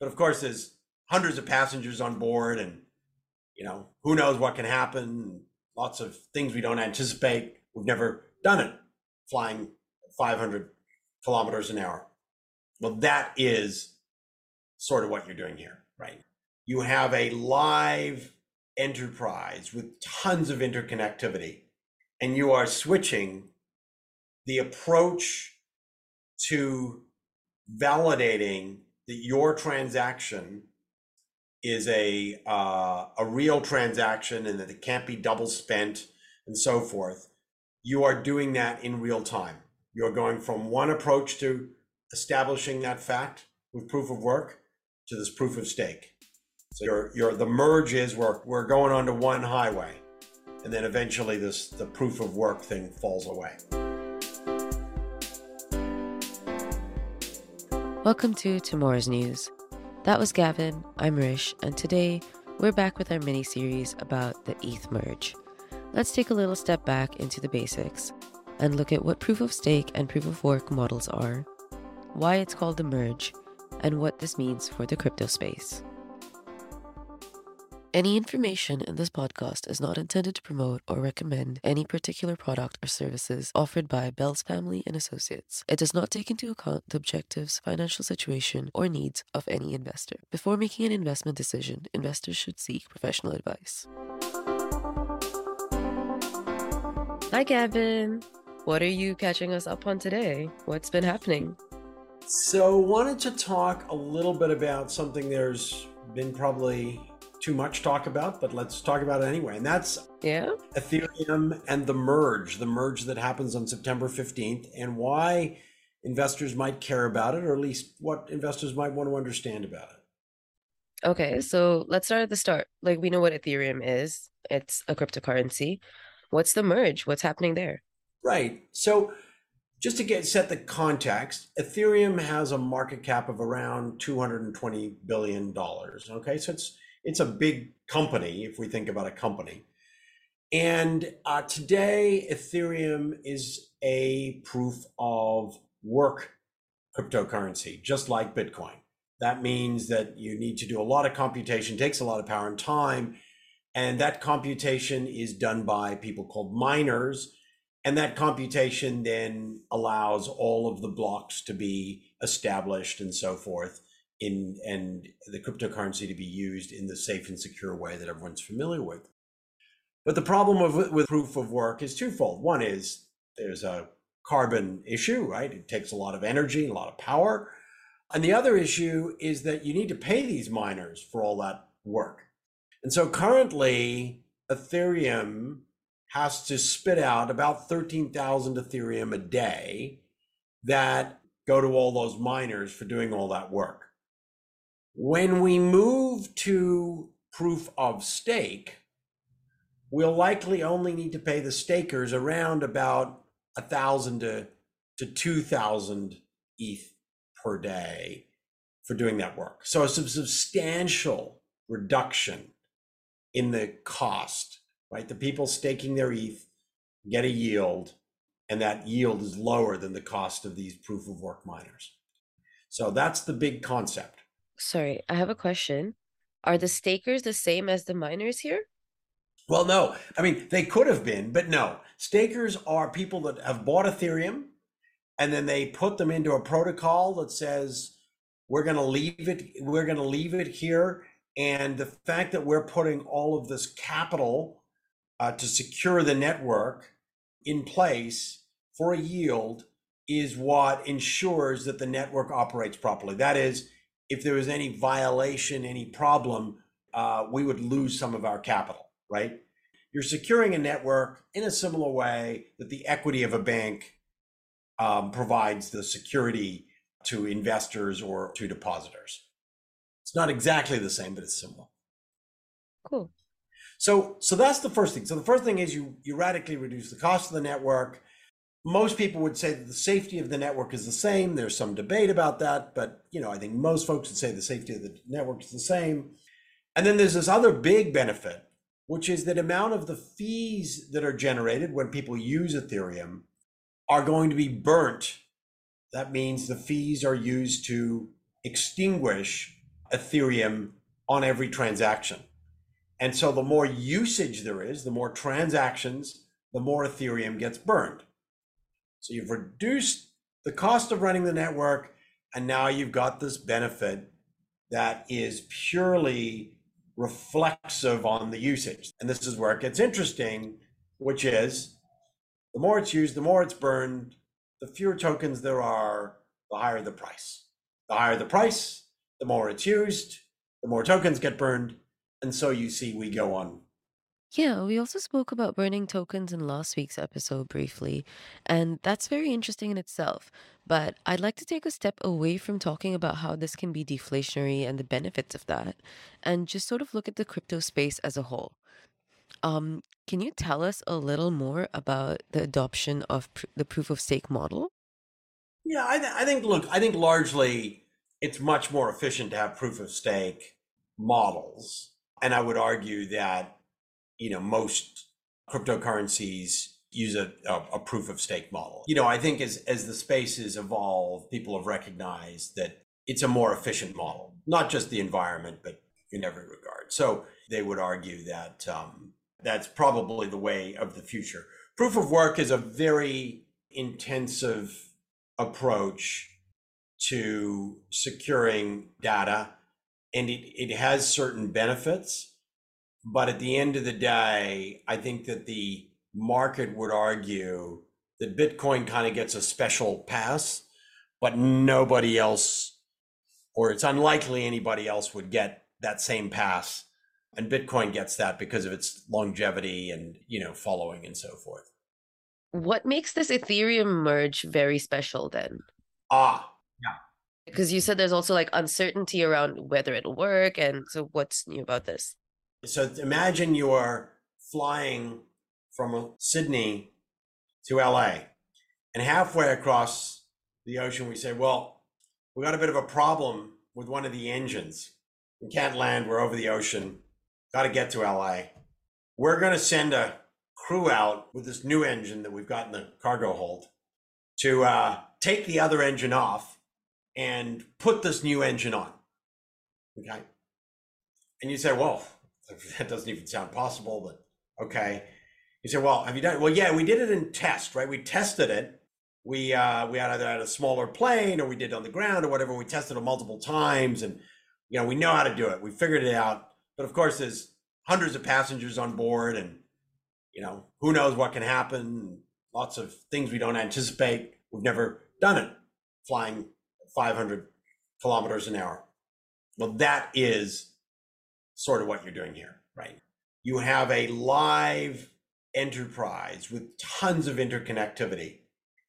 But of course, there's hundreds of passengers on board, and you know who knows what can happen. Lots of things we don't anticipate. We've never done it, flying 500 kilometers an hour. Well, that is sort of what you're doing here, right? You have a live enterprise with tons of interconnectivity, and you are switching the approach to validating that your transaction is a uh, a real transaction and that it can't be double spent and so forth. You are doing that in real time. You're going from one approach to establishing that fact with proof of work to this proof of stake. So your your the merge is we're we're going onto one highway, and then eventually this the proof of work thing falls away. Welcome to Tomorrow's News. That was Gavin, I'm Rish, and today we're back with our mini series about the ETH merge. Let's take a little step back into the basics and look at what proof of stake and proof of work models are, why it's called the merge, and what this means for the crypto space. Any information in this podcast is not intended to promote or recommend any particular product or services offered by Bells Family and Associates. It does not take into account the objectives, financial situation, or needs of any investor. Before making an investment decision, investors should seek professional advice. Hi, Gavin. What are you catching us up on today? What's been happening? So, wanted to talk a little bit about something there's been probably too much talk about, but let's talk about it anyway. And that's yeah, Ethereum and the merge, the merge that happens on September 15th, and why investors might care about it, or at least what investors might want to understand about it. Okay, so let's start at the start. Like we know what Ethereum is. It's a cryptocurrency. What's the merge? What's happening there? Right. So just to get set the context, Ethereum has a market cap of around 220 billion dollars. Okay, so it's it's a big company if we think about a company. And uh, today, Ethereum is a proof of work cryptocurrency, just like Bitcoin. That means that you need to do a lot of computation, takes a lot of power and time. And that computation is done by people called miners. And that computation then allows all of the blocks to be established and so forth in and the cryptocurrency to be used in the safe and secure way that everyone's familiar with. But the problem of, with proof of work is twofold. One is there's a carbon issue, right? It takes a lot of energy, a lot of power. And the other issue is that you need to pay these miners for all that work. And so currently, Ethereum has to spit out about 13,000 Ethereum a day that go to all those miners for doing all that work. When we move to proof of stake, we'll likely only need to pay the stakers around about a thousand to to two thousand ETH per day for doing that work. So it's a substantial reduction in the cost, right? The people staking their ETH get a yield, and that yield is lower than the cost of these proof of work miners. So that's the big concept. Sorry, I have a question. Are the stakers the same as the miners here? Well, no. I mean, they could have been, but no. Stakers are people that have bought Ethereum and then they put them into a protocol that says we're going to leave it we're going to leave it here and the fact that we're putting all of this capital uh, to secure the network in place for a yield is what ensures that the network operates properly. That is, if there was any violation, any problem, uh, we would lose some of our capital, right? You're securing a network in a similar way that the equity of a bank um, provides the security to investors or to depositors. It's not exactly the same, but it's similar. Cool. So, so that's the first thing. So the first thing is you you radically reduce the cost of the network most people would say that the safety of the network is the same. There's some debate about that, but you know, I think most folks would say the safety of the network is the same. And then there's this other big benefit, which is that amount of the fees that are generated when people use Ethereum are going to be burnt. That means the fees are used to extinguish Ethereum on every transaction. And so the more usage there is, the more transactions, the more Ethereum gets burned. So you've reduced the cost of running the network, and now you've got this benefit that is purely reflexive on the usage. And this is where it gets interesting, which is the more it's used, the more it's burned, the fewer tokens there are, the higher the price. The higher the price, the more it's used, the more tokens get burned. And so you see, we go on. Yeah, we also spoke about burning tokens in last week's episode briefly, and that's very interesting in itself. But I'd like to take a step away from talking about how this can be deflationary and the benefits of that, and just sort of look at the crypto space as a whole. Um, can you tell us a little more about the adoption of pr- the proof of stake model? Yeah, I, th- I think, look, I think largely it's much more efficient to have proof of stake models. And I would argue that, you know, most cryptocurrencies use a, a, proof of stake model. You know, I think as, as the spaces evolve, people have recognized that it's a more efficient model, not just the environment, but in every regard. So they would argue that um, that's probably the way of the future. Proof of work is a very intensive approach to securing data and it, it has certain benefits. But at the end of the day, I think that the market would argue that Bitcoin kind of gets a special pass, but nobody else, or it's unlikely anybody else would get that same pass. And Bitcoin gets that because of its longevity and, you know, following and so forth. What makes this Ethereum merge very special then? Ah, yeah. Because you said there's also like uncertainty around whether it'll work. And so what's new about this? So imagine you're flying from Sydney to LA, and halfway across the ocean, we say, Well, we got a bit of a problem with one of the engines. We can't land, we're over the ocean, got to get to LA. We're going to send a crew out with this new engine that we've got in the cargo hold to uh, take the other engine off and put this new engine on. Okay. And you say, well, that doesn't even sound possible, but okay. You say, well, have you done it? Well, yeah, we did it in test, right? We tested it. We uh, we either had a smaller plane or we did it on the ground or whatever. We tested it multiple times, and you know we know how to do it. We figured it out. But of course, there's hundreds of passengers on board, and you know who knows what can happen. Lots of things we don't anticipate. We've never done it, flying 500 kilometers an hour. Well, that is sort of what you're doing here, right? You have a live enterprise with tons of interconnectivity,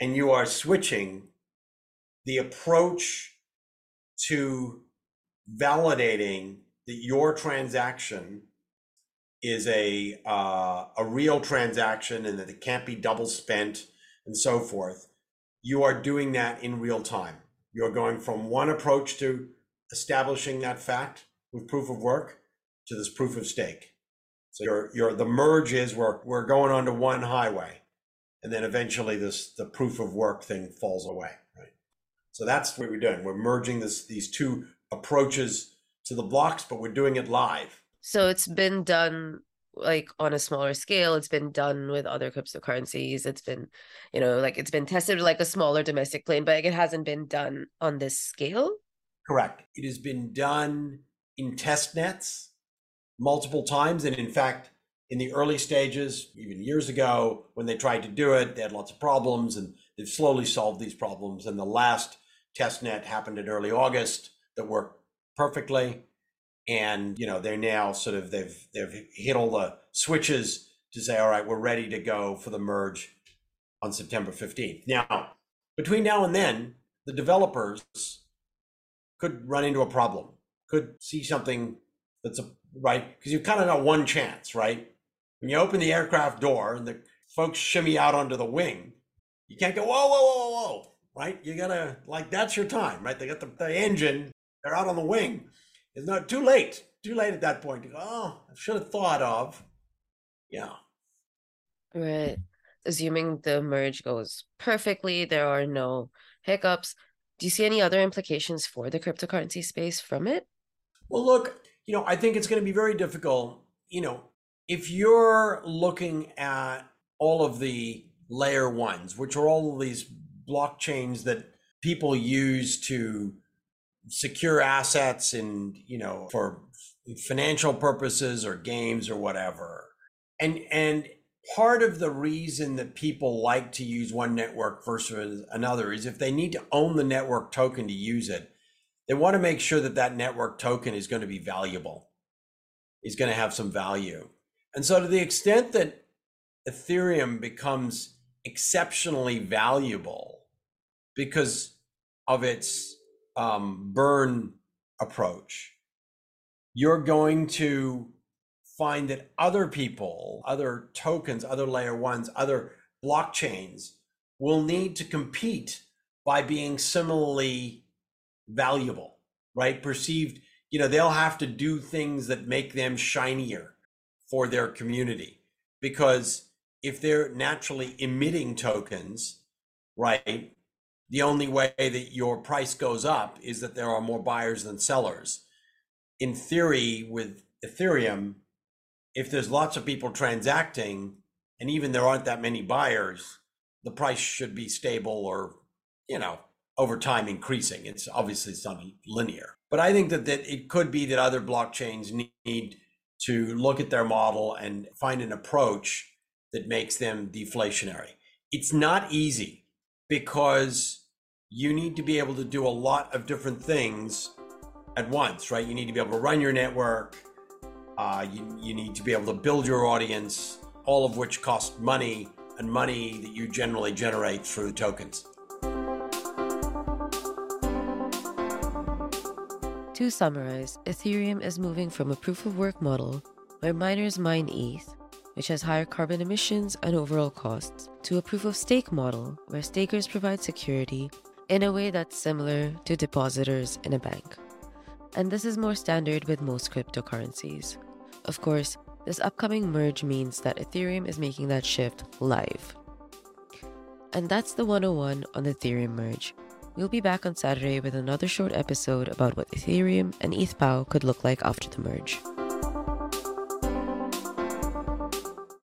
and you are switching the approach to validating that your transaction is a uh, a real transaction and that it can't be double spent and so forth. You are doing that in real time. You're going from one approach to establishing that fact with proof of work to this proof of stake. So your your the merge is we're we're going onto one highway, and then eventually this the proof of work thing falls away. Right. So that's what we're doing. We're merging this these two approaches to the blocks, but we're doing it live. So it's been done like on a smaller scale. It's been done with other cryptocurrencies. It's been, you know, like it's been tested with like a smaller domestic plane, but it hasn't been done on this scale. Correct. It has been done in test nets multiple times. And in fact, in the early stages, even years ago, when they tried to do it, they had lots of problems and they've slowly solved these problems. And the last test net happened in early August that worked perfectly. And you know, they're now sort of they've they've hit all the switches to say, all right, we're ready to go for the merge on September 15th. Now, between now and then, the developers could run into a problem, could see something that's a right because you've kind of got one chance, right? When you open the aircraft door and the folks shimmy out onto the wing, you can't go whoa, whoa, whoa, whoa, right? You gotta like that's your time, right? They got the, the engine, they're out on the wing. It's not too late. Too late at that point to go. Oh, I should have thought of. Yeah. Right. Assuming the merge goes perfectly, there are no hiccups. Do you see any other implications for the cryptocurrency space from it? Well, look, you know, I think it's going to be very difficult. You know, if you're looking at all of the layer ones, which are all of these blockchains that people use to secure assets and, you know, for financial purposes or games or whatever. And and part of the reason that people like to use one network versus another is if they need to own the network token to use it, they want to make sure that that network token is going to be valuable, is going to have some value. And so, to the extent that Ethereum becomes exceptionally valuable because of its um, burn approach, you're going to find that other people, other tokens, other layer ones, other blockchains will need to compete by being similarly valuable, right? Perceived, you know, they'll have to do things that make them shinier for their community because if they're naturally emitting tokens, right? The only way that your price goes up is that there are more buyers than sellers. In theory, with Ethereum, if there's lots of people transacting and even there aren't that many buyers, the price should be stable or, you know, over time increasing. It's obviously it's not linear. But I think that, that it could be that other blockchains need to look at their model and find an approach that makes them deflationary. It's not easy because you need to be able to do a lot of different things at once, right? You need to be able to run your network. Uh, you, you need to be able to build your audience, all of which cost money and money that you generally generate through tokens. To summarize, Ethereum is moving from a proof of work model where miners mine ETH, which has higher carbon emissions and overall costs, to a proof of stake model where stakers provide security in a way that's similar to depositors in a bank. And this is more standard with most cryptocurrencies. Of course, this upcoming merge means that Ethereum is making that shift live. And that's the 101 on the Ethereum merge. We'll be back on Saturday with another short episode about what Ethereum and ETHPOW could look like after the merge.